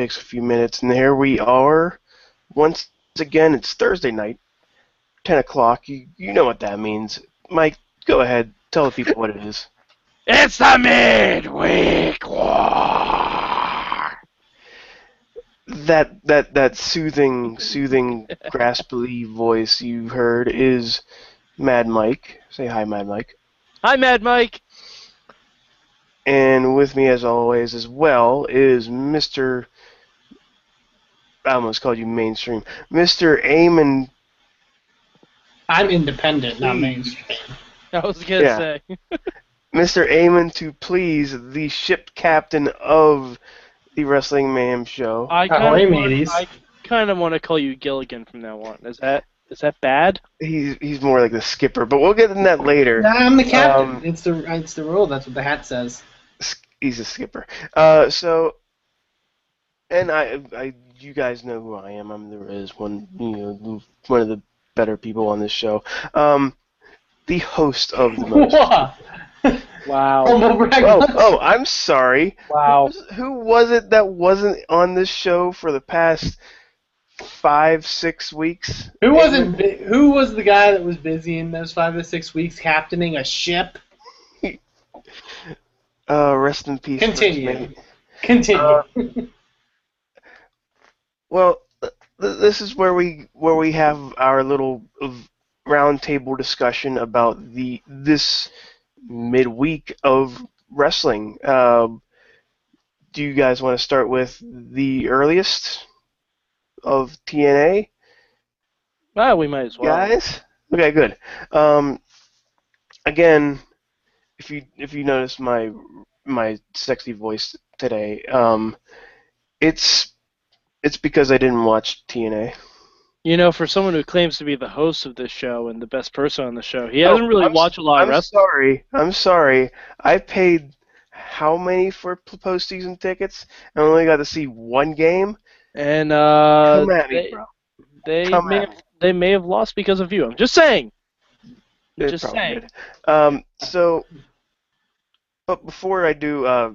takes a few minutes, and here we are. Once again, it's Thursday night, 10 o'clock. You, you know what that means. Mike, go ahead. Tell the people what it is. It's the midweek war. That that that soothing, soothing, graspy voice you heard is Mad Mike. Say hi, Mad Mike. Hi, Mad Mike. And with me, as always, as well, is Mr. I almost called you mainstream. Mr. Eamon. I'm independent, not mainstream. I was gonna Yeah. say. Mr. Eamon to please the ship captain of the Wrestling Mayhem show. I kind of. I kind of want to call you Gilligan from now on. Is that is that bad? He's he's more like the skipper, but we'll get in that later. Nah, I'm the captain. Um, it's the it's the rule. That's what the hat says. He's a skipper. Uh, so, and I, I, you guys know who I am. I'm the Riz, one, you know, one of the better people on this show. Um, the host of the most. Wow. Oh, oh, I'm sorry. Wow. Who was it that wasn't on this show for the past five, six weeks? Who wasn't? Who was the guy that was busy in those five to six weeks captaining a ship? Uh, rest in peace. Continue. Continue. Uh, Well, th- th- this is where we where we have our little roundtable discussion about the this midweek of wrestling. Um, do you guys want to start with the earliest of TNA, Well, we might as well. guys? Okay, good. Um, again, if you if you notice my my sexy voice today, um, it's it's because I didn't watch TNA. You know, for someone who claims to be the host of this show and the best person on the show, he hasn't Oh, really I'm- watched a lot of wrestling. I'm sorry. I'm sorry. I paid how many for postseason tickets? and only got to see one game. And uh, Come at me, they, bro. they Come may have, they may have lost because of you. I'm just saying. They just saying. did. Um, so, but before I do, uh,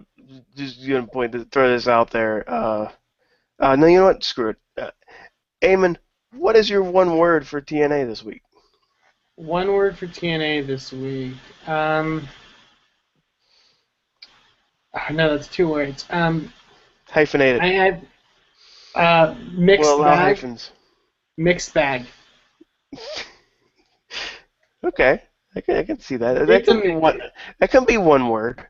just gonna point to throw this out there. Uh, uh, no, you know what? Screw it. Uh, Eamon, what is your one word for TNA this week? One word for TNA this week. Um. oh, no, that's two words. Um, Hyphenated. I had uh, mixed well, bag. hyphens. Mixed bag. Okay, I can, I can see that. That It's can be one. That can be one word.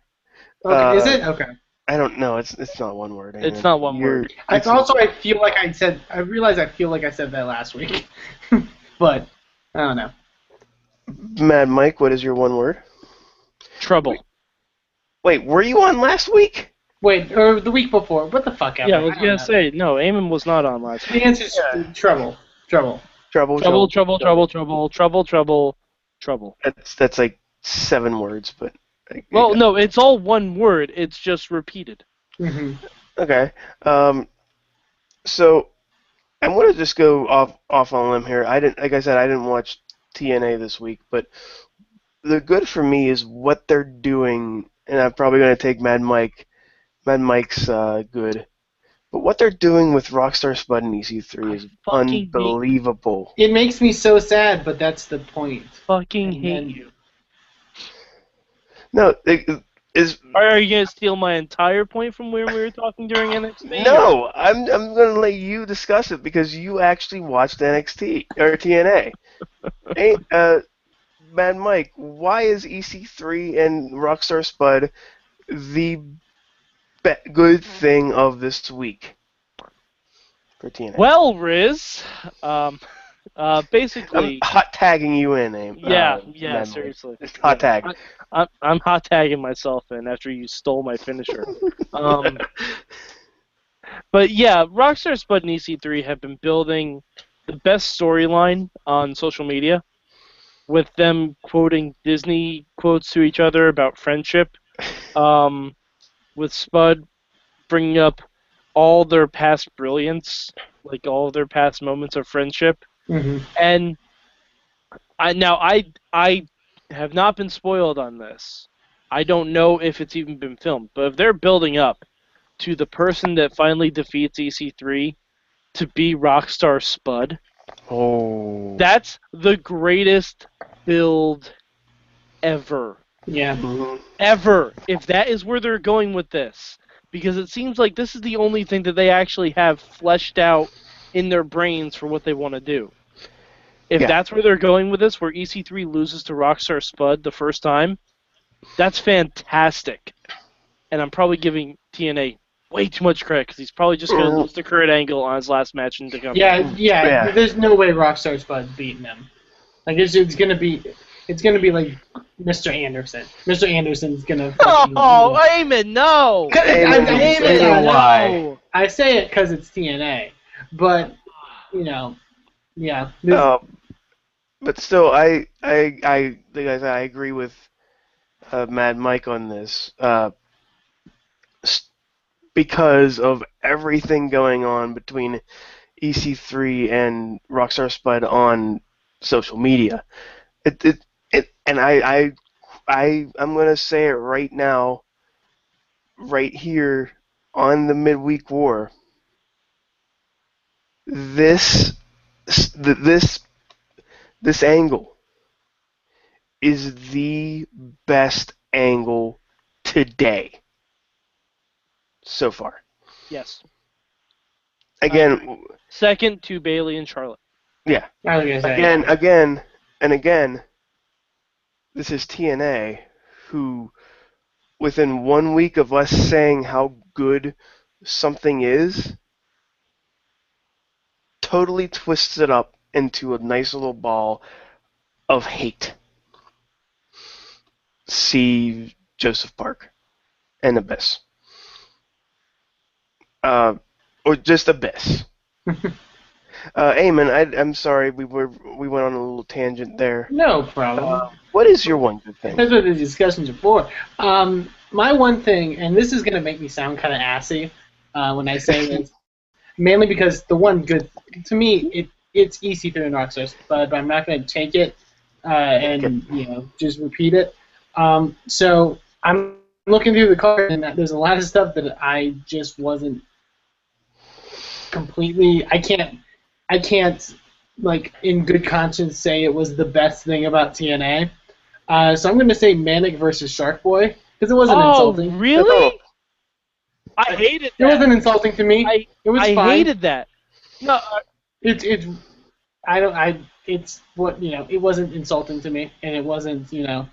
Okay, is Uh, it okay? I don't know. It's it's not one word. It's not one You're- word. I it's- also I feel like I said I realize I feel like I said that last week, but I don't know. Mad Mike, what is your one word? Trouble. Wait, were you on last week? Wait, or the week before? What the fuck? Happened? Yeah, I was don't gonna know. say no. Eamon was not on last. Week. The answer is trouble. Trouble. Trouble, Trouble, trouble, trouble, trouble, trouble, trouble, trouble. That's that's like seven words, but. I- Well, no, it's all one word. It's just repeated. hmm Okay. Um. So, I'm gonna just go off off on a limb here. I didn't, like I said, I didn't watch TNA this week, but the good for me is what they're doing, and I'm probably gonna take Mad Mike, Mad Mike's uh, good. But what they're doing with Rockstar Spud and EC3 is fucking hate- unbelievable. It makes me so sad, but that's the point. Fucking And hate then- you. No, it, is Are you gonna steal my entire point from where we were talking during NXT? No, I'm I'm gonna let you discuss it because you actually watched NXT or TNA. hey, uh, Mad Mike, why is EC3 and Rockstar Spud the be- good thing of this week for TNA? Well, Riz, um, uh, I'm basically, hot tagging you in, Aim. yeah, uh, yeah, Mike. seriously. Just hot tag. I'm, I'm hot tagging myself in after you stole my finisher. um, but yeah, Rockstar Spud and EC3 have been building the best storyline on social media, with them quoting Disney quotes to each other about friendship. Um, with Spud bringing up all their past brilliance, like all their past moments of friendship, hmm and I now I I have not been spoiled on this. I don't know if it's even been filmed, but if they're building up to the person that finally defeats EC3 to be Rockstar Spud. Oh. That's the greatest build ever. Yeah. Mhm. Ever. If that is where they're going with this. Because it seems like this is the only thing that they actually have fleshed out in their brains for what they want to do. If Yeah. that's where they're going with this, where EC3 loses to Rockstar Spud the first time, that's fantastic. And I'm probably giving TNA way too much credit because he's probably just going to Mhm. lose to Kurt Angle on his last match in Tacoma. Yeah, yeah, Yeah. There's no way Rockstar Spud's beating him. Like it's, it's gonna be, it's gonna be like Mr. Anderson. Mr. Anderson's gonna. Oh, Eamon, no! I, I, Eamon, I, say say why. No. I say it because it's TNA, but you know, yeah. Uh, but still, I, I, I, I I agree with uh, Mad Mike on this. Uh, because of everything going on between EC3 and Rockstar Spud on social media. It, it, it and I, I, I, I'm gonna say it right now, right here on the midweek war. This, this, this angle is the best angle today so far. Yes. Again, uh, Second to Bayley and Charlotte. yeah. I say. Again, again, and again, this is TNA, who, within one week of us saying how good something is, totally twists it up into a nice little ball of hate. See Joseph Park and Abyss. Uh, or just Abyss. Uh, Eamon, I, I'm sorry, we were we went on a little tangent there. No problem. Uh, what is your one good thing? That's what the discussions are for. Um, my one thing, and this is going to make me sound kind of assy uh, when I say this, mainly because the one good, to me, it it's EC3 and Rockstar, but I'm not going to take it uh, and you know just repeat it. Um, so I'm looking through the card, and there's a lot of stuff that I just wasn't completely. I can't. I can't like in good conscience say it was the best thing about TNA. Uh, so I'm going to say Manik versus Shark Boy because it wasn't oh, insulting. really? I hated That. It wasn't insulting to me. I, it was I fine. hated that. No, uh, It's it's I don't I it's what you know it wasn't insulting to me and it wasn't you know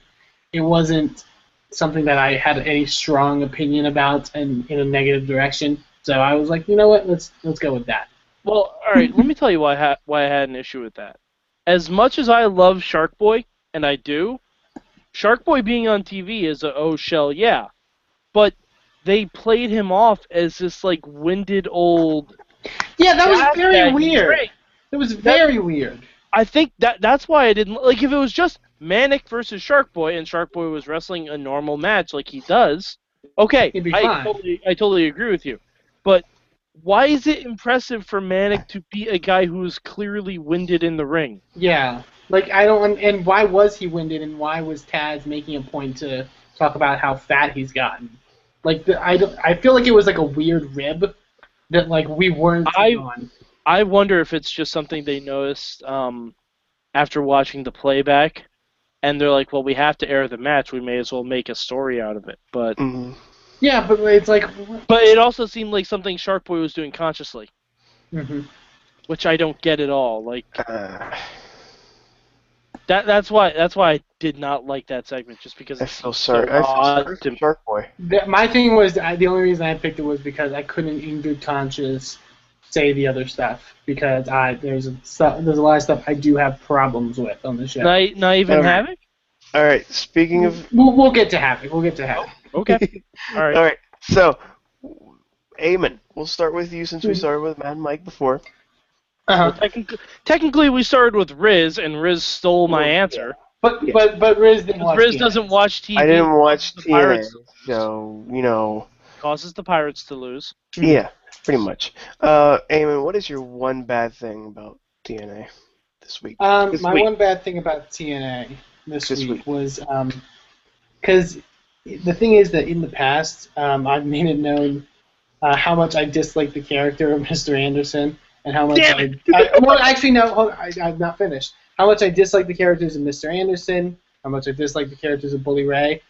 it wasn't something that I had any strong opinion about and in a negative direction. So I was like, you know what, let's let's go with that. Well, all right. let me tell you why I, ha- why I had an issue with that. As much as I love Shark Boy, and I do, Shark Boy being on TV is a oh shell yeah, but they played him off as this like winded old. Yeah, that was very weird. It was very weird. I think that that's why I didn't like if it was just Manik versus Shark Boy and Shark Boy was wrestling a normal match like he does. Okay, I totally I totally agree with you. But why is it impressive for Manik to beat a guy who is clearly winded in the ring? Yeah, like I don't. And why was he winded? And why was Taz making a point to talk about how fat he's gotten? Like the, I. I feel like it was like a weird rib that like we weren't I- on. I wonder if it's just something they noticed um, after watching the playback, and they're like, "Well, we have to air the match. We may as well make a story out of it." But Mhm. Yeah, but it's like. but it also seemed like something Shark Boy was doing consciously, hmm which I don't get at all. Like Uh, that. That's why. That's why I did not like that segment, just because I it's feel sorry. so I feel sorry for Shark Boy. That, my thing was I, the only reason I picked it was because I couldn't, in good conscience, say the other stuff because I there's a there's a lot of stuff I do have problems with on the show. Not, not even Okay. Havok. All right. Speaking of, We'll, we'll get to Havok. We'll get to Havok. Okay. All right. all right. So, Eamon, we'll start with you since we Mhm. started with Mad Mike before. Uh-huh. Well, technically, technically, we started with Riz, and Riz stole my Well, yeah. answer. But Yeah. but but Riz didn't watch Riz TNA. doesn't watch TV. I didn't watch The TNA, Pirates. so you know, Causes the Pirates to lose. yeah, pretty much. Uh, Eamon, what is your one bad thing about TNA this week? Um, This my week. one bad thing about TNA this, This week, week. was because the thing is that in the past um, I've made it known uh, how much I dislike the character of Mr. Anderson, and how much I, I well actually no, hold, I, I'm not finished. How much I dislike the characters of Mr. Anderson, how much I dislike the characters of Bully Ray.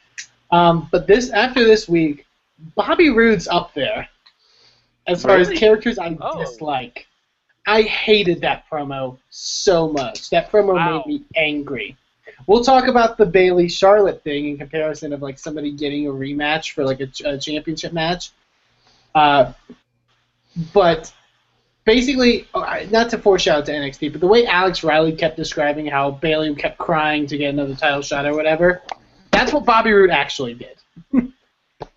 Um, but this after this week, Bobby Roode's up there as far as characters I Oh. dislike. I hated that promo so much. That promo Wow. made me angry. We'll talk about the Bayley Charlotte thing in comparison of like somebody getting a rematch for like a, ch- a championship match. Uh, but basically, oh, not to foreshadow to NXT, but the way Alex Riley kept describing how Bayley kept crying to get another title shot or whatever, that's what Bobby Roode actually did.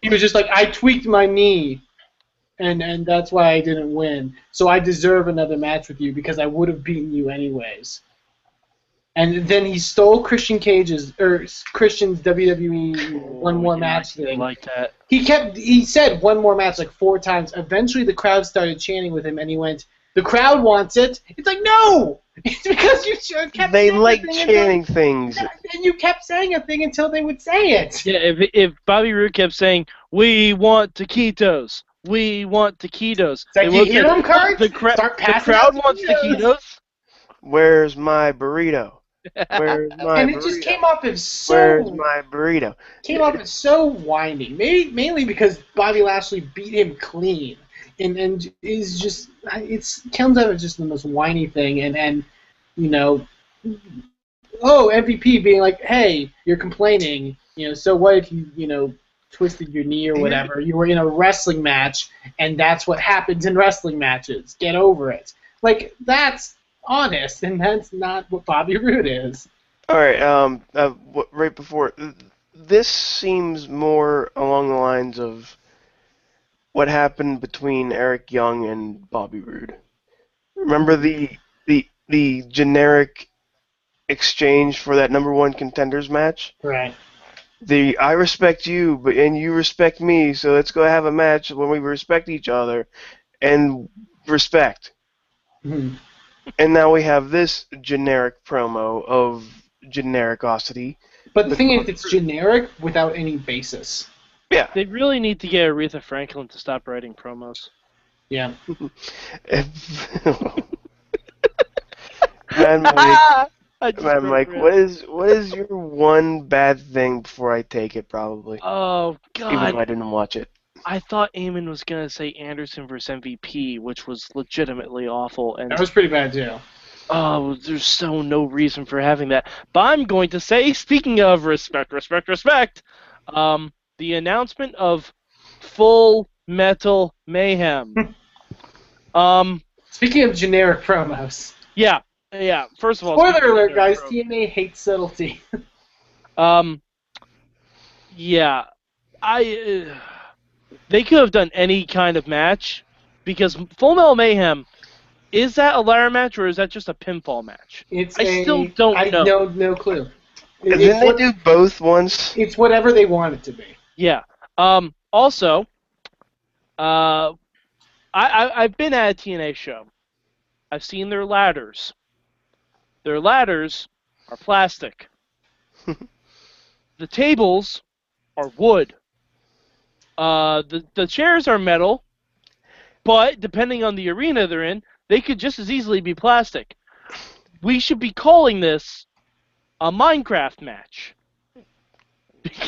he was just like, I tweaked my knee, and and that's why I didn't win. So I deserve another match with you because I would have beaten you anyways. And then he stole Christian Cage's or Christian's WWE one more Yeah, match I thing. like that. He kept he said one more match like four times. Eventually the crowd started chanting with him and he went, The crowd wants it. It's like no It's because you sh- kept They like the thing chanting things. And you kept saying a thing until they would say it. Yeah, if if Bobby Roode kept saying, "We want taquitos, we want taquitos," It's like, you hear them, Kurt? The, cra- Start the crowd out wants taquitos. taquitos. Where's my burrito? Where's my and burrito? it just came off as so Where's my burrito? came off as so whiny. Maybe mainly because Bobby Lashley beat him clean, and and is just it's comes out as just the most whiny thing, and and you know, oh MVP being like, hey, you're complaining, you know, so what if you you know twisted your knee or whatever? You were in a wrestling match, and that's what happens in wrestling matches. Get over it. Like that's honest, and that's not what Bobby Roode is. All right. Um. Uh, what, right before this seems more along the lines of what happened between Eric Young and Bobby Roode. Remember the the the generic exchange for that number one contenders match? Right. The I respect you, but and you respect me, so let's go have a match when we respect each other and respect. Mhm. And now we have this generic promo of genericosity. But the thing is, it's generic without any basis. Yeah. They really need to get Aretha Franklin to stop writing promos. Yeah. Man, Mike, I just man, broke Mike, her what in. is what is your one bad thing before I take it? Probably, Oh God. even though I didn't watch it. I thought Eamon was gonna say Anderson versus MVP, which was legitimately awful, and That was pretty bad too. oh, there's so no reason for having that. But I'm going to say, speaking of respect, respect, respect, um, the announcement of Full Metal Mayhem. um, Speaking of generic promos, yeah, yeah. First of all, spoiler alert, guys: pro- TNA hates subtlety. Um, yeah, I. Uh, they could have done any kind of match because Full Metal Mayhem is that a ladder match or is that just a pinfall match? It's I a- still don't I know. No, no clue. It- didn't they what- do both once? it's whatever they want it to be. Yeah. Um. Also, uh, I, I I've been at a TNA show. I've seen their ladders. Their ladders are plastic. the tables are wood. Uh, the the chairs are metal, but depending on the arena they're in, they could just as easily be plastic. We should be calling this a Minecraft match.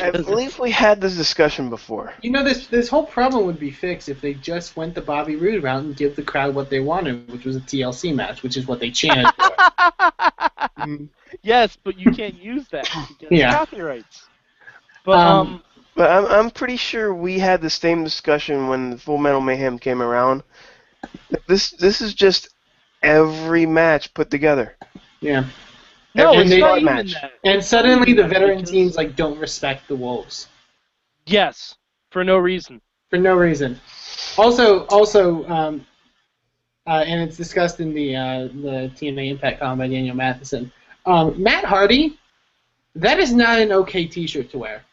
I believe we had this discussion before. You know, this this whole problem would be fixed if they just went the Bobby Roode route and give the crowd what they wanted, which was a TLC match, which is what they chanted for. Yes, but you can't use that because Yeah. copyrights. But Um, um, But I'm I'm pretty sure we had the same discussion when Full Metal Mayhem came around. This this is just every match put together. yeah. no, every it's they- not even match. that. And suddenly the veteran Because- teams like don't respect the Wolves. Yes, for no reason. for no reason. Also, also, um, uh, and it's discussed in the uh, the TNA Impact column by Daniel Matheson. Um, Matt Hardy, that is not an okay T-shirt to wear.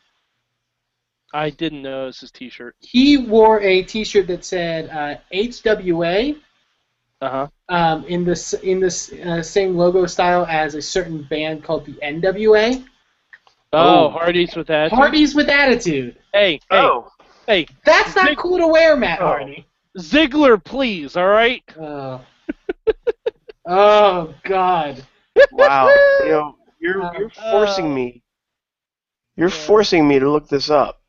I didn't know. notice his T-shirt. He wore a T-shirt that said uh, HWA Uh huh. um, in this in this uh, same logo style as a certain band called the NWA. Oh, Oh. Hardy's with that. Hardy's with attitude. Hey, hey, Oh, Hey, That's not Zig- cool to wear, Matt Oh. Hardy. Ziggler, please. All right. Oh. oh God. Wow. you know, you're Uh, you're forcing uh, me. You're yeah. forcing me to look this up.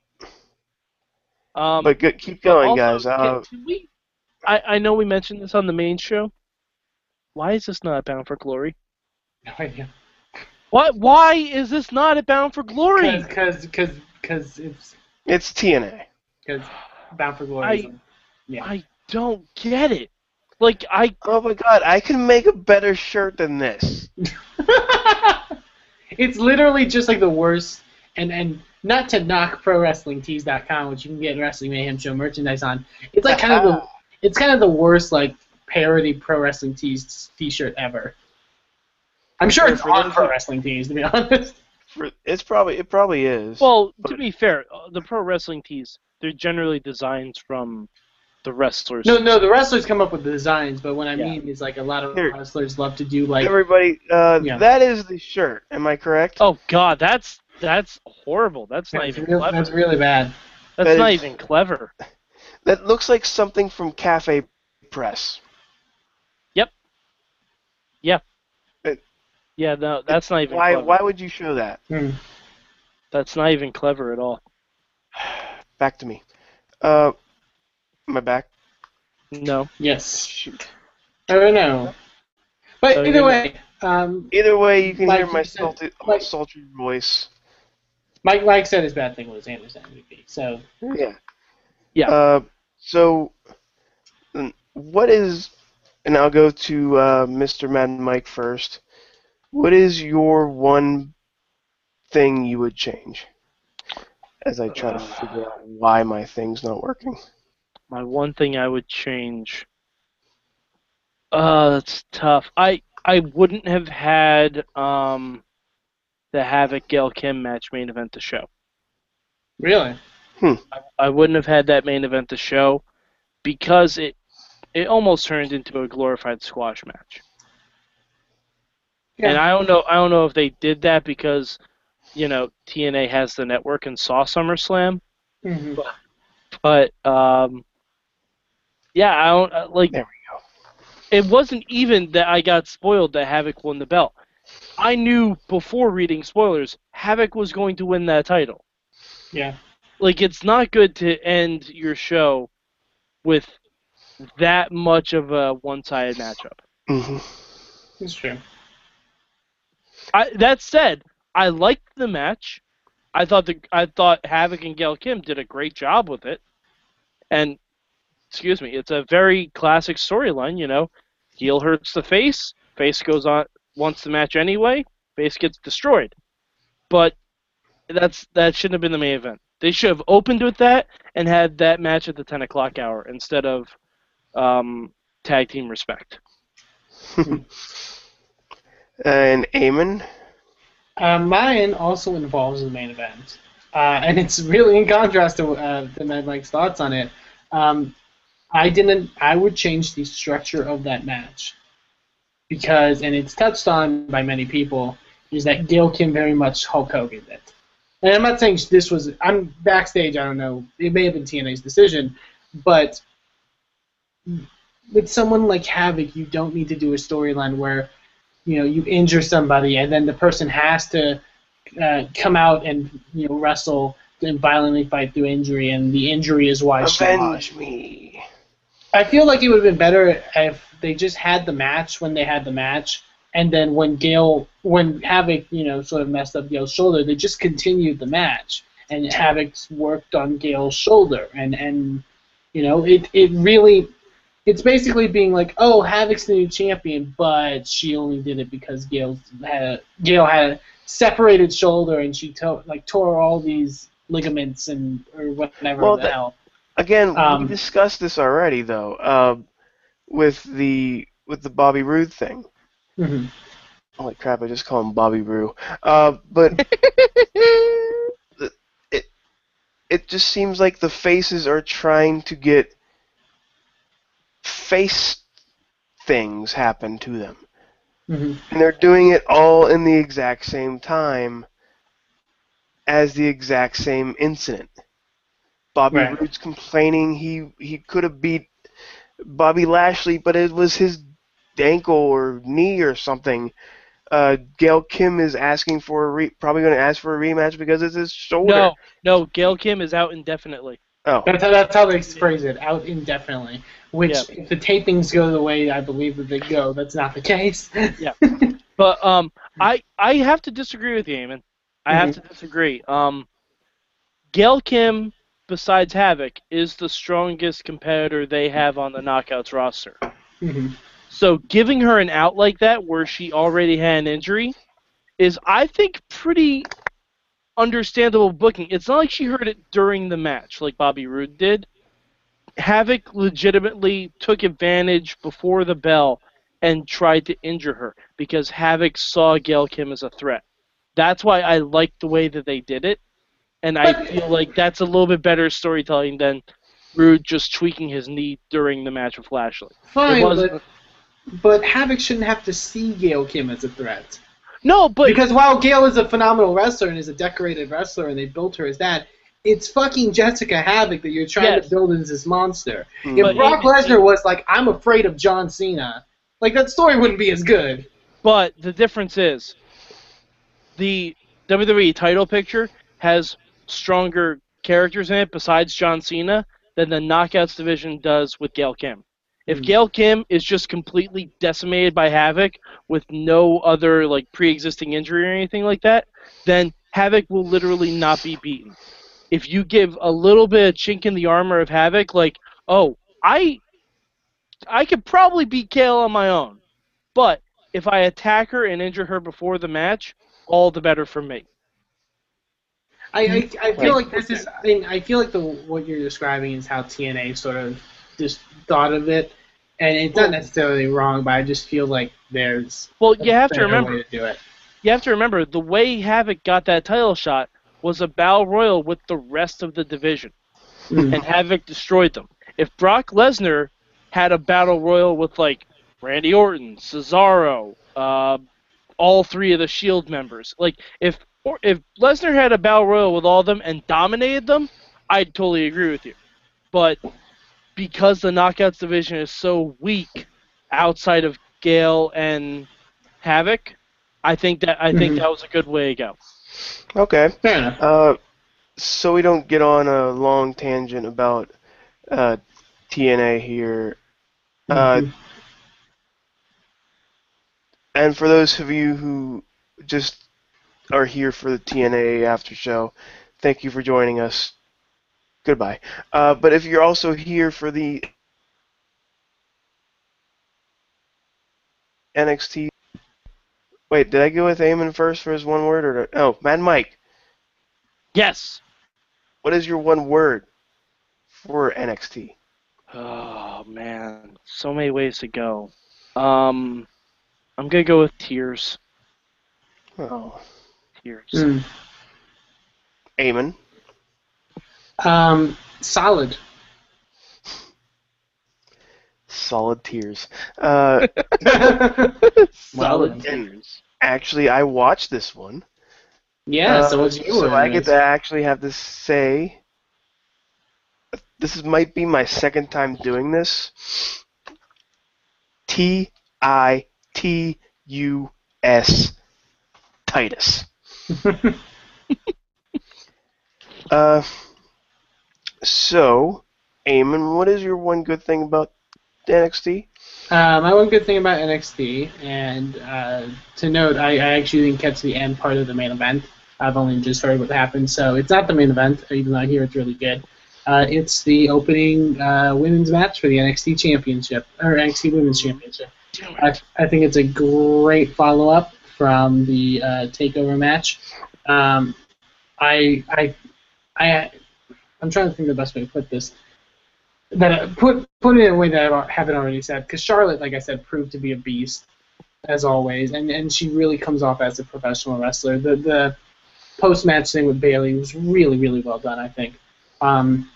Um, But go, keep going, also, guys. can- Uh, can we? I I know we mentioned this on the main show. Why is this not Bound for Glory? No idea. What? Why is this not at Bound for Glory? Because because because it's it's TNA. because Bound for Glory. I- is- yeah. I don't get it. Like I Oh my god, I can make a better shirt than this. it's literally just like the worst. And and not to knock ProWrestlingTees.com, which you can get Wrestling Mayhem Show merchandise on. It's like kind of the it's kind of the worst like parody Pro Wrestling Tees T-shirt ever. I'm sure it's for on Pro Wrestling Tees to be honest. For, it's probably it probably is. well, to be fair, uh, the pro wrestling tees they're generally designs from the wrestlers. No, no, the wrestlers come up with the designs, but what I Yeah. mean is like a lot of Here. wrestlers love to do like Everybody, uh, Yeah. that is the shirt. Am I correct? Oh God, that's that's horrible. That's not that's, even real, clever. that's really bad. That's that not is- even clever. That looks like something from Cafe Press. Yep. Yeah, Yeah, no, that's not even Why? clever. Why would you show that? Hmm. That's not even clever at all. Back to me. Uh, am I back? No. Yes. Shoot. I don't know. But So either way, um, Either way, you can Like hear my you said, salty, like- sultry voice. Mike Mike said his bad thing was Anderson MVP. So Yeah. Yeah. Uh, so, mm, what is, and I'll go to uh, Mr. Mad Mike first. What is your one thing you would change? As I try to figure out why my thing's not working. My one thing I would change. Uh, that's tough. I I wouldn't have had um the Havok Gail Kim match main event the show. really, I wouldn't have had that main event the show because it it almost turned into a glorified squash match. Yeah. And I don't know I don't know if they did that because you know TNA has the network and saw SummerSlam, mm-hmm. but um yeah, I don't uh, like There we go. it wasn't even that I got spoiled that Havok won the belt. I knew before reading spoilers Havok was going to win that title. yeah, Like it's not good to end your show with that much of a one-sided matchup. hmm it's true. I, that said, I liked the match. I thought the I thought Havok and Gail Kim did a great job with it. And excuse me, it's a very classic storyline, you know. Heel hurts the face, face goes on wants the match anyway, Base gets destroyed. But that's that shouldn't have been the main event. They should have opened with that and had that match at the ten o'clock hour instead of um, tag team respect. And Eamon? Uh, mine also involves the main event, uh, and it's really in contrast to uh, to Mad Mike's thoughts on it. Um, I didn't. I would change the structure of that match because, and it's touched on by many people, is that Gail Kim very much Hulk Hogan it. And I'm not saying this was. I'm backstage. I don't know. It may have been TNA's decision, but with someone like Havok, you don't need to do a storyline where you know you injure somebody and then the person has to uh, come out and you know wrestle and violently fight through injury and the injury is why she lost. Me. I feel like it would have been better if they just had the match when they had the match. And then when Gail when Havok you know sort of messed up Gail's shoulder they just continued the match. And Havok's worked on Gail's shoulder. And and you know it it really it's basically being like, oh, Havok's the new champion, but she only did it because Gail had a, Gail had a separated shoulder and she to, like tore all these ligaments and or whatever Well, the that- hell. Again, Um, we discussed this already, though, uh, with the with the Bobby Roode thing. Mhm. Holy crap! I just call him Bobby Roo. Uh, but it it just seems like the faces are trying to get face things happen to them, Mhm. and they're doing it all in the exact same time as the exact same incident. Bobby Right. Roode's complaining he he could have beat Bobby Lashley, but it was his ankle or knee or something. Uh, Gail Kim is asking for a re- probably going to ask for a rematch because it's his shoulder. No, no, Gail Kim is out indefinitely. Oh, That's how, that's how they phrase it, out indefinitely. Which, Yeah. if the tapings go the way I believe that they go, that's not the case. yeah, But um, I I have to disagree with you, Eamon. I have to disagree. Um, Gail Kim, besides Havok, is the strongest competitor they have on the Knockouts roster. Mhm. So giving her an out like that, where she already had an injury, is I think pretty understandable booking. It's not like she heard it during the match, like Bobby Roode did. Havok legitimately took advantage before the bell and tried to injure her because Havok saw Gail Kim as a threat. That's why I like the way that they did it, and I feel like that's a little bit better storytelling than Roode just tweaking his knee during the match with Lashley. Fine, but, but Havok shouldn't have to see Gail Kim as a threat. No, but Because while Gail is a phenomenal wrestler and is a decorated wrestler and they built her as that, it's fucking Jessicka Havok that you're trying Yes. to build as this monster. Mm. If But Brock Lesnar was like, I'm afraid of John Cena, like that story wouldn't be as good. But the difference is the WWE title picture has stronger characters in it besides John Cena than the Knockouts division does with Gail Kim. If Hmm. Gail Kim is just completely decimated by Havok with no other like pre-existing injury or anything like that, then Havok will literally not be beaten. If you give a little bit of chink in the armor of Havok, like, oh, I I could probably beat Gail on my own. But if I attack her and injure her before the match, all the better for me. I, I, I feel Like- like this is. I, mean, I feel like the what you're describing is how TNA sort of just thought of it, and it's not necessarily wrong, but I just feel like there's. Well, a you have to remember, to do it. you have to remember the way Havok got that title shot was a battle royal with the rest of the division, Mm. and Havok destroyed them. If Brock Lesnar had a battle royal with like Randy Orton, Cesaro, uh, all three of the Shield members, like if or if Lesnar had a battle royal with all of them and dominated them, I'd totally agree with you. But because the Knockouts division is so weak outside of Gail and Havok, I think that I think Mhm. that was a good way to go. okay. Fair enough. Uh, so we don't get on a long tangent about uh, TNA here. Uh, Mhm. And for those of you who just are here for the TNA after show, thank you for joining us. Goodbye. Uh, but if you're also here for the NXT, wait, did I go with Eamon first for his one word or no? Mad Mike, Yes. what is your one word for NXT? Oh man, so many ways to go. Um, I'm gonna go with tears. Oh, Tears. Mm. Eamon. Um, solid. Solid tears. Uh, Solid Well, tears. actually, I watched this one. yeah. Uh, so what's your so? I get to actually have to say, this is, might be my second time doing this. T I T U S Titus. Uh, so, Eamon, what is your one good thing about NXT? Uh, my one good thing about NXT, and uh, to note, I, I actually didn't catch the end part of the main event. I've only just heard what happened, so it's not the main event, even though I hear it's really good. Uh, it's the opening uh, women's match for the NXT Championship, or NXT Women's Championship. I, I think it's a great follow up from the uh, Takeover match. Um, I, I, I, I'm trying to think of the best way to put this. That uh, put put it in a way that I haven't already said, because Charlotte, like I said, proved to be a beast as always, and and she really comes off as a professional wrestler. The the post match thing with Bayley was really really well done, I think. Um,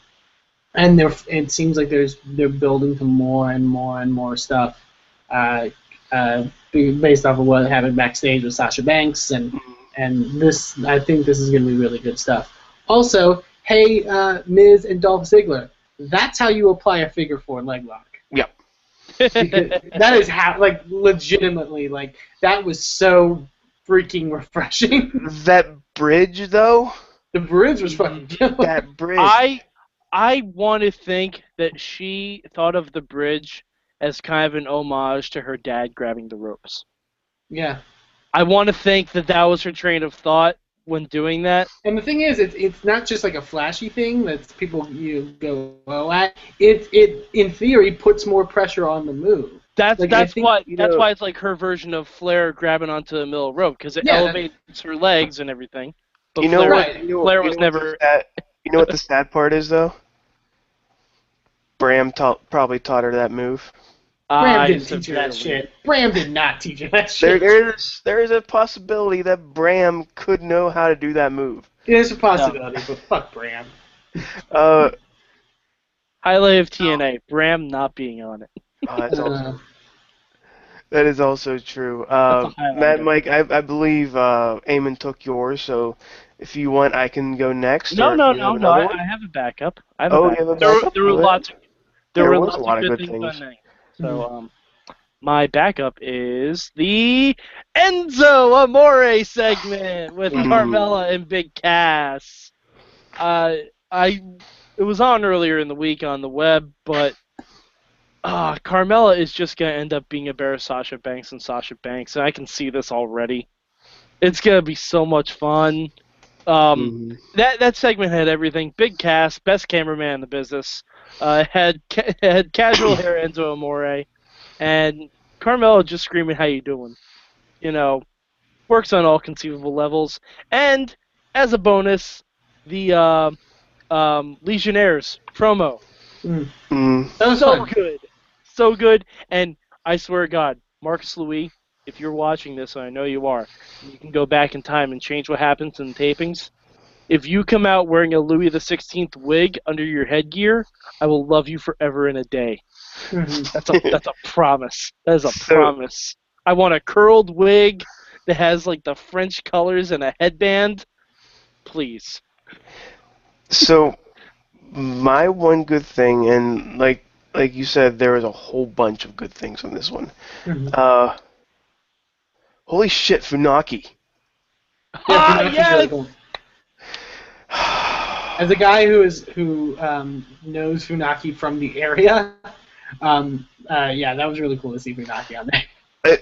and there it seems like there's they're building to more and more and more stuff. Uh, uh, based off of what happened backstage with Sasha Banks and and this I think this is going to be really good stuff. Also, hey, uh, Miz and Dolph Ziggler. That's how you apply a figure four leg lock. Yep. that is how, like, legitimately, like, that was so freaking refreshing. That bridge, though, the bridge was fucking killer. that bridge. I I want to think that she thought of the bridge as kind of an homage to her dad grabbing the ropes. Yeah. I want to think that that was her train of thought when doing that. And the thing is, it's it's not just like a flashy thing that people you go oh at. It it in theory puts more pressure on the move. That's Like, that's think, why you that's why it's like her version of Flair grabbing onto the middle rope because it Yeah, elevates her legs and everything. But you know Flair, what? Right. You know, Flair you was know never- sad- you know what the sad part is, though. Bram taught, probably taught her that move. Bram didn't teach her that shit. Bram did not teach her that There, shit. there is there is a possibility that Bram could know how to do that move. There's a possibility, but fuck Bram. Uh, Highlight of TNA: Bram not being on it. oh, that's also, that is also true. Uh, Matt, Mike, I, I believe uh, Eamon took yours, so if you want, I can go next. No, no, no, no. I. I have a backup. I have Oh, you backup. have a there, were- backup? there were lots. Of, there, there were lots a lot of of good good things, things. So, um, my backup is the Enzo Amore segment with. Carmella and Big Cass. Uh, I it was on earlier in the week on the web, but uh, Carmella is just gonna end up being a bear of Sasha Banks and Sasha Banks, and I can see this already. It's gonna be so much fun. Um, Mhm. that that segment had everything. Big Cass, best cameraman in the business. Uh, had ca- had casual hair Enzo Amore, and Carmella just screaming, "How you doing?" You know, works on all conceivable levels. And as a bonus, the uh, um, Legionnaires promo, Mm. that was so fun. good, so good. And I swear to God, Marcus Louis, if you're watching this, and I know you are, you can go back in time and change what happens in the tapings. If you come out wearing a Louis the Sixteenth wig under your headgear, I will love you forever in a day. Mhm. That's a that's a promise. That is a So- promise. I want a curled wig that has like the French colors and a headband. Please. So, my one good thing, and like like you said, there was a whole bunch of good things on this one. Mhm. Uh, holy shit, Funaki. Yeah, Ah, Funaki's yes! really cool. As a guy who is who um, knows Funaki from the area, um, uh, yeah, that was really cool to see Funaki on there.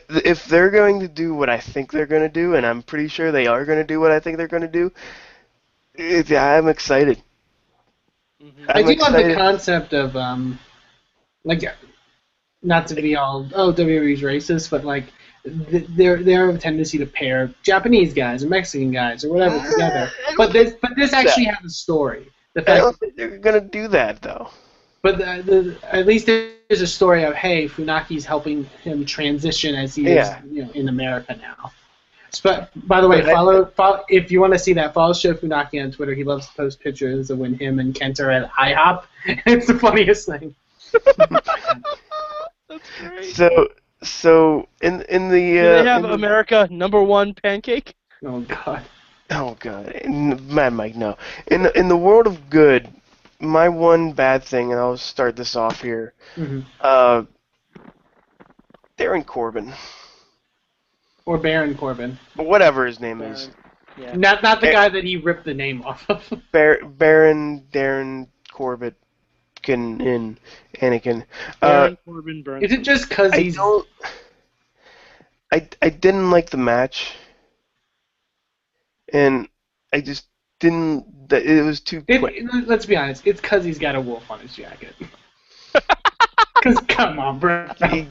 If they're going to do what I think they're going to do, and I'm pretty sure they are going to do what I think they're going to do, it, I'm excited. Mhm. I I'm do love the concept of um, like, not to be all oh WWE's racist, but like th- there there a tendency to pair Japanese guys or Mexican guys or whatever ah, together. But this but this actually has a story. The I don't think they're going to do that, though. but the, the, at least there's a story of hey Funaki's helping him transition as he Yeah. is you know in America now. But by the way, But I- follow, follow if you want to see that. Follow Sho Funaki on Twitter. He loves to post pictures of when him and Kent are at IHOP. It's the funniest thing. That's great. So, so in in the Do uh, they have in the- America number one pancake? Oh God. Oh god, in, Mad Mike, no. In the, in the world of good, my one bad thing, and I'll start this off here. hmm Uh, Darren Corbin, Or Baron Corbin. but whatever his name is, Yeah. Not not the guy that he ripped the name off of. Bar- Baron Darren Corbett, can in Anakin. Uh, Corbin Burns. Is it just because I he's? don't. I I didn't like the match, and I just didn't. that- It was too It, quick. it- let's be honest. It's because he's got a wolf on his jacket. Because come on, bro. He-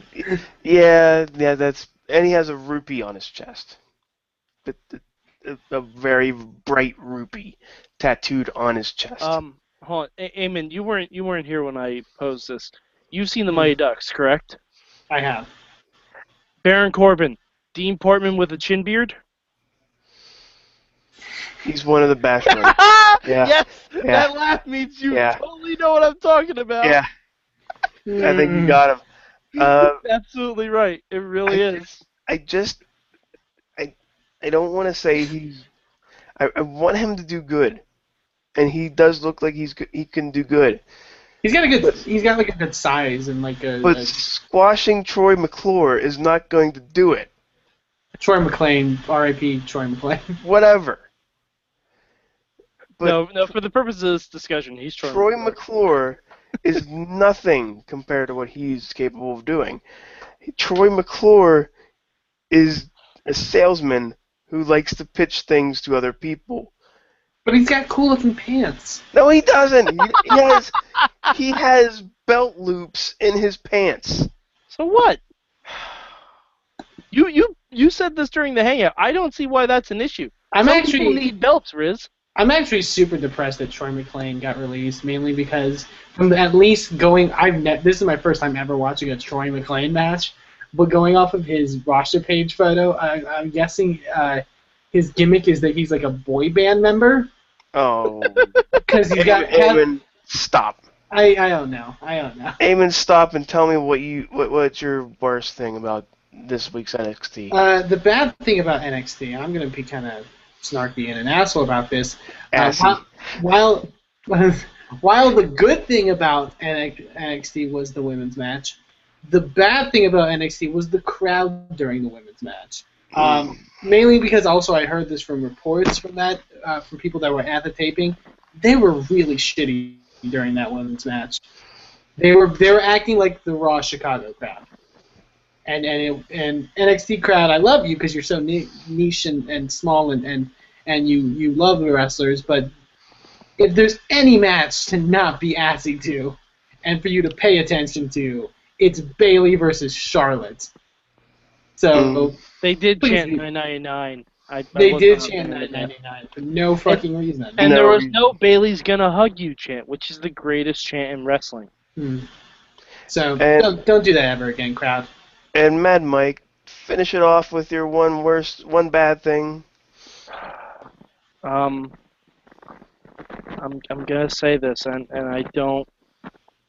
yeah, yeah, that's and he has a rupee on his chest. but a, a very bright rupee tattooed on his chest. Um, hold on, A- Eamon, you weren't you weren't here when I posed this. You've seen the Mighty Ducks, correct? I have. Baron Corbin, Dean Portman with a chin beard. He's one of the Bashmen. Yeah. Yes, Yeah. that laugh means you Yeah. totally know what I'm talking about. yeah, I think you got him. Uh, Absolutely right. It really I- is. I just, I, I don't want to say he's. I, I want him to do good, and he does look like he's he can do good. He's got a good. He's got like a good size and like a, But a squashing Troy McClure is not going to do it. Troy McClain, R.I.P. Troy McClain. Whatever. But no, no. For the purposes of this discussion, he's Troy. Troy McClure. McClure is nothing compared to what he's capable of doing. Troy McClure is a salesman who likes to pitch things to other people. But he's got cool looking pants. No, he doesn't. He, he has he has belt loops in his pants. So what? You you you said this during the hangout. I don't see why that's an issue. I'm Some actually people need belts, Rizz. I'm actually super depressed that Troy McClain got released, mainly because from at least going, I've ne- this is my first time ever watching a Troy McClain match, but going off of his roster page photo, I, I'm guessing uh, his gimmick is that he's like a boy band member Oh, because he's got. Eamon, Eamon, stop. I I don't know. I don't know. Eamon, stop and tell me what you what, what's your worst thing about this week's NXT. Uh, the bad thing about NXT, I'm gonna be kind of snarky and an asshole about this. Uh, while, while while the good thing about NXT was the women's match, the bad thing about NXT was the crowd during the women's match. Um, mainly because also I heard this from reports from that uh, from people that were at the taping. They were really shitty during that women's match. They were they were acting like the Raw Chicago crowd. And and it, and NXT crowd, I love you because you're so niche and, and small and, and and you you love the wrestlers, but if there's any match to not be assy to, and for you to pay attention to, it's Bayley versus Charlotte. So Mm. They did Please chant 999. I, I they wasn't did chant 999 for no fucking reason. And No there was reason. no Bayley's gonna hug you chant, which is the greatest chant in wrestling. Hmm. So And- don't, don't do that ever again, crowd. And Mad Mike, finish it off with your one worst, one bad thing. Um, I'm I'm gonna say this, and and I don't.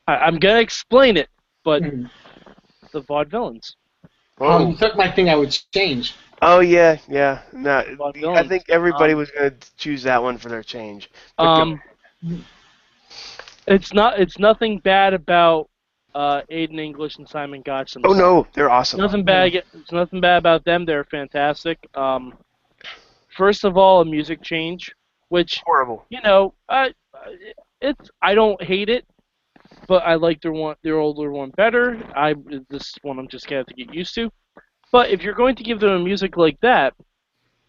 I, I'm gonna explain it, but Hmm. the vaudevillains. Oh, you took my thing I would change. Oh yeah, yeah. No, I think everybody Um, was gonna choose that one for their change. But go- Um, it's not. It's nothing bad about uh, Aiden English and Simon Gotch. oh no, they're awesome. Nothing bad. It's nothing bad about them. They're fantastic. Um, first of all, a music change, which Horrible. you know, I, it's I don't hate it, but I like their one, their older one better. I this one I'm just gonna have to get used to. But if you're going to give them a music like that,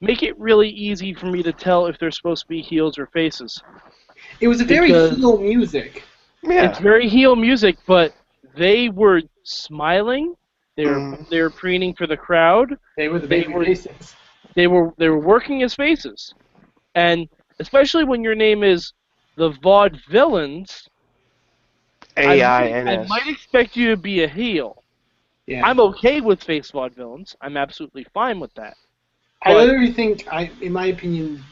make it really easy for me to tell if they're supposed to be heels or faces. It was a very Because- heel music. Yeah. It's very heel music, but they were smiling. They were Mhm. they were preening for the crowd. They were the They were- faces. they were they were working as faces, and especially when your name is the Vaudevillains, A I I, I might expect you to be a heel. Yeah. I'm okay with face villains. I'm absolutely fine with that. I but- literally think, I, in my opinion,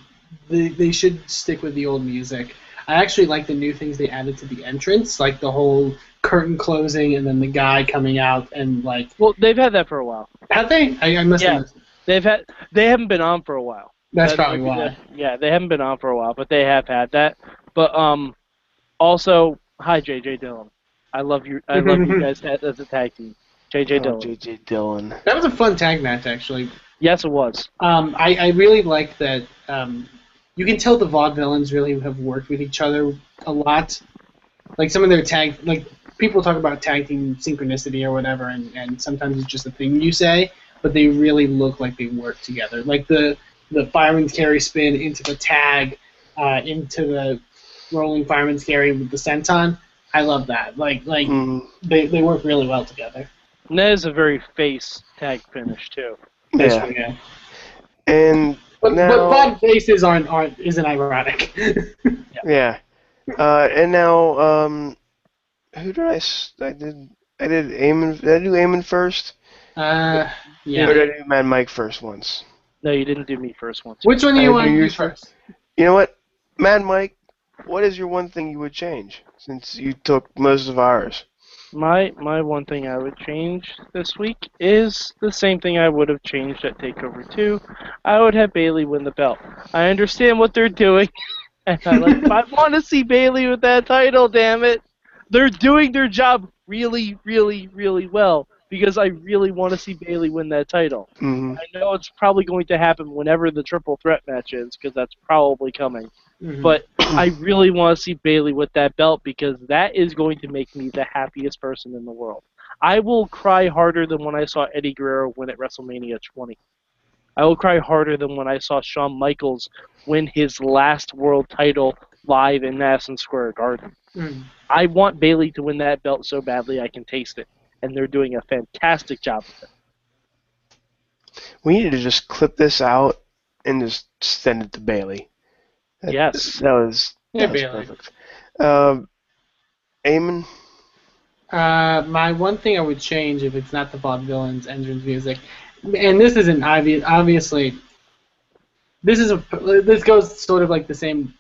they, they should stick with the old music. I actually like the new things they added to the entrance, like the whole curtain closing and then the guy coming out and like. Well, they've had that for a while. Have they? I, I must Yeah. have. They've had. They haven't been on for a while. That's That probably why. yeah, they haven't been on for a while, but they have had that. But um, also, hi JJ Dillon. I love you. I love you guys as as a tag team. JJ Oh, Dillon. JJ Dillon. That was a fun tag match, actually. Yes, it was. Um, I, I really like that. Um, you can tell the vaudevillains really have worked with each other a lot. Like some of their tag, like people talk about tag team synchronicity or whatever, and, and sometimes it's just a thing you say, but they really look like they work together. Like the the fireman's carry spin into the tag, uh, into the rolling fireman's carry with the senton. I love that. Like like Mm, they, they work really well together. And that is a very face tag finish too. That's yeah. true, yeah. And But, now, but Vaude faces aren't aren't isn't ironic. yeah. Uh, and now, um, who did I? s- I did. I did Eamon. Did I do Eamon first? uh, Or yeah. did I do Mad Mike first once? No, you didn't do me first once. Which one do you do want to do yours first? You know what, Mad Mike? What is your one thing you would change since you took most of ours? My my one thing I would change this week is the same thing I would have changed at Takeover 2. I would have Bayley win the belt. I understand what they're doing. And I like, I want to see Bayley with that title. Damn it! They're doing their job really, really, really well because I really want to see Bayley win that title. hmm I know it's probably going to happen whenever the triple threat match is because that's probably coming. Mhm. But I really want to see Bayley with that belt because that is going to make me the happiest person in the world. I will cry harder than when I saw Eddie Guerrero win at WrestleMania 20. I will cry harder than when I saw Shawn Michaels win his last world title live in Madison Square Garden. Mhm. I want Bayley to win that belt so badly I can taste it, and they're doing a fantastic job of it. We need to just clip this out and just send it to Bayley. That- Yes. that was that was perfect. Um, Eamon, Uh, my one thing I would change if it's not the Bob Dylan's entrance music, and this isn't obvious. Obviously, this is a this goes sort of like the same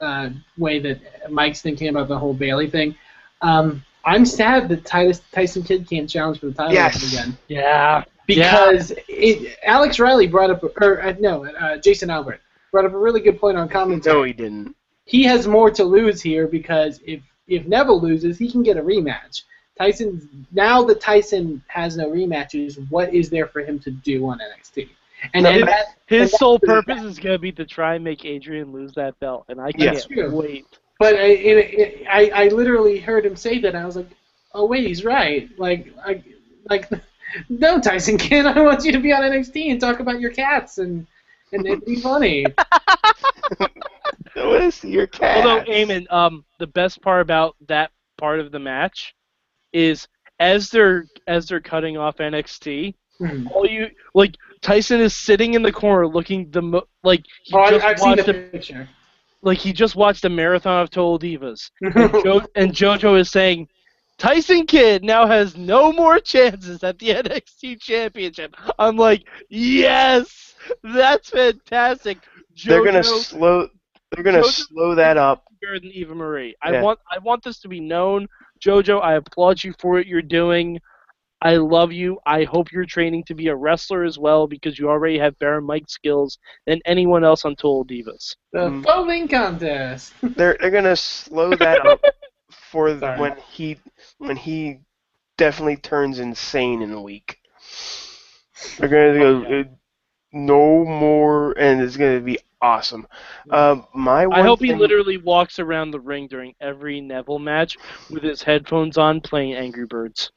uh, way that Mike's thinking about the whole Bayley thing. Um, I'm sad that Titus Tyson Kidd can't challenge for the title Yes. again Yeah. because it, Alex Riley brought up, or uh, no, uh, Jason Albert brought up a really good point on commentary. no, he didn't. he has more to lose here because if if Neville loses, he can get a rematch. Tyson now that Tyson has no rematches, what is there for him to do on NXT? And, and but- that, His and sole purpose is going to be to try and make Adrian lose that belt, and I can't wait. but I, it, it, I I literally heard him say that. And I was like, oh wait, he's right. Like I like no Tyson Kidd, I want you to be on NXT and talk about your cats and and it'd be funny. What is your cat? Although, Eamon, um, the best part about that part of the match is as they're as they're cutting off NXT, Hmm. all you like Tyson is sitting in the corner looking the mo- like he oh, just I, I've seen watched the a, picture. like he just watched a marathon of Total Divas, and, jo- and JoJo is saying. Tyson Kidd now has no more chances at the NXT Championship. I'm like, yes, that's fantastic. JoJo, they're gonna slow. They're gonna Jojo- slow that up. bigger than Eva Marie. I Yeah. want I want this to be known. Jojo, I applaud you for what you're doing. I love you. I hope you're training to be a wrestler as well because you already have better mic skills than anyone else on Total Divas. The Mm. foaming contest. They're they're gonna slow that up for Sorry. when he when he definitely turns insane in a week. They're gonna go Oh, yeah. uh, no more, and it's gonna be awesome. Um, my one I hope he literally walks around the ring during every Neville match with his headphones on playing Angry Birds.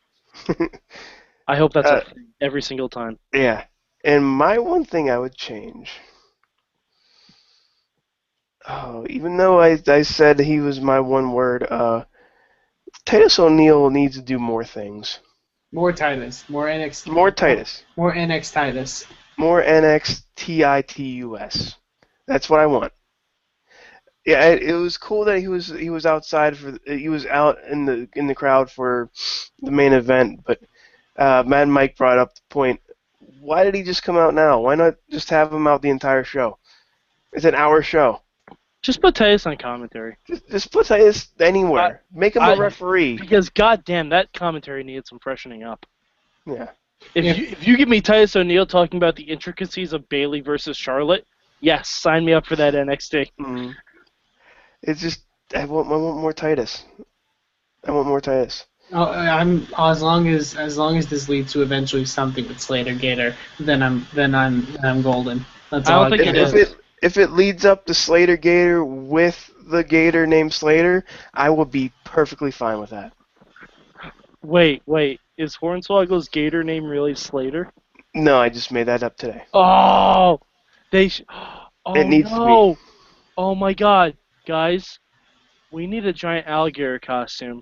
I hope that's Uh, a thing every single time. Yeah. And my one thing I would change. Oh, even though I I said he was my one word, uh, Titus O'Neil needs to do more things. More Titus. More NXT. More Titus. More NX Titus. More NXTITUS. That's what I want. Yeah, it, it was cool that he was he was outside for he was out in the in the crowd for the main event, but uh, Mad Mike brought up the point. Why did he just come out now? Why not just have him out the entire show? It's an hour show. Just put Titus on commentary. Just, just put Titus anywhere. Make him a I- referee. Because goddamn, that commentary needed some freshening up. Yeah. If Yeah. you if you give me Titus O'Neil talking about the intricacies of Bayley versus Charlotte, yes, sign me up for that NXT. Mm. It's just I want I want more Titus. I want more Titus. Oh, I'm as long as as long as this leads to eventually something with Slater Gator, then I'm then I'm then I'm golden. That's I all. don't think If, it if it if it leads up to Slater Gator with the Gator named Slater, I will be perfectly fine with that. Wait, wait, is Hornswoggle's Gator name really Slater? No, I just made that up today. Oh, they. Sh- oh It needs to be. Oh my God, guys, we need a giant alligator costume.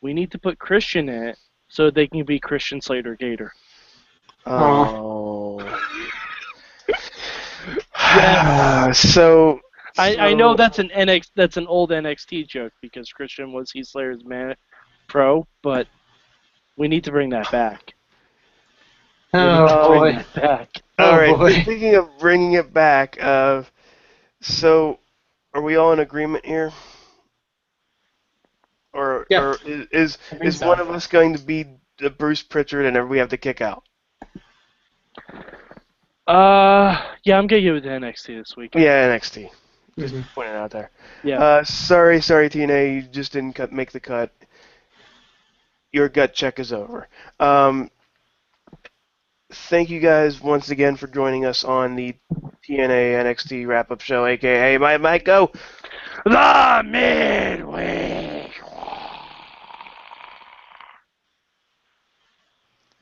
We need to put Christian in it so they can be Christian Slater Gator. Oh. Yes. so I, I know that's an NX that's an old NXT joke because Christian was Heath Slater's man pro, but we need to bring that back. We need to Oh bring boy. that back. Oh, right. boy. Speaking of bringing it back, uh, so are we all in agreement here? Or, Yeah. or is is, is so. one of us going to be the Bruce Pritchard and we have to kick out? Uh, yeah, I'm gonna give it to NXT this week. Yeah, NXT. Mhm. Putting it out there. Yeah. Uh, sorry, sorry, TNA, you just didn't cut, make the cut. Your gut check is over. Um, thank you guys once again for joining us on the TNA NXT wrap up show, aka my Mike Go. the midweek.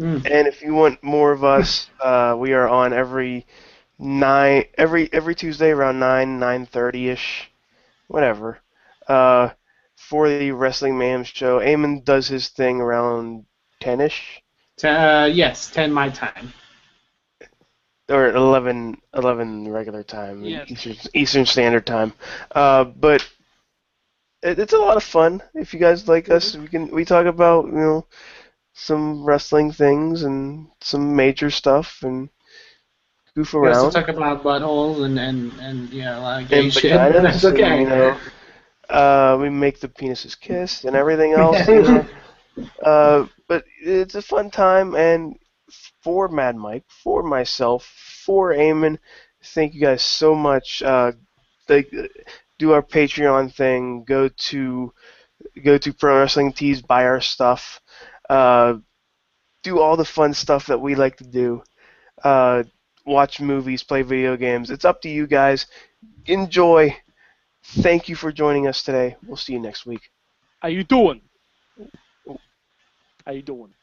Mm. And if you want more of us, uh, we are on every nine every every Tuesday around nine nine thirty ish, whatever. Uh, for the Wrestling Mayhem show, Eamon does his thing around ten ish T- uh, yes, ten my time. or 11, 11 regular time, Yes. Eastern, Eastern Standard Time. Uh, but it, it's a lot of fun. If you guys like us, we can we talk about you know some wrestling things and some major stuff and goof We also around. talk about buttholes and and and know a lot of gay and shit. That's okay. and, you know, uh, we make the penises kiss and everything else. you know. Uh, but it's a fun time, and for Mad Mike, for myself, for Eamon, thank you guys so much. Uh, they, do our Patreon thing. Go to go to Pro Wrestling Tees, buy our stuff. Uh, do all the fun stuff that we like to do. Uh, watch movies, play video games. It's up to you guys. Enjoy. Thank you for joining us today. We'll see you next week. How you doing? How you doing?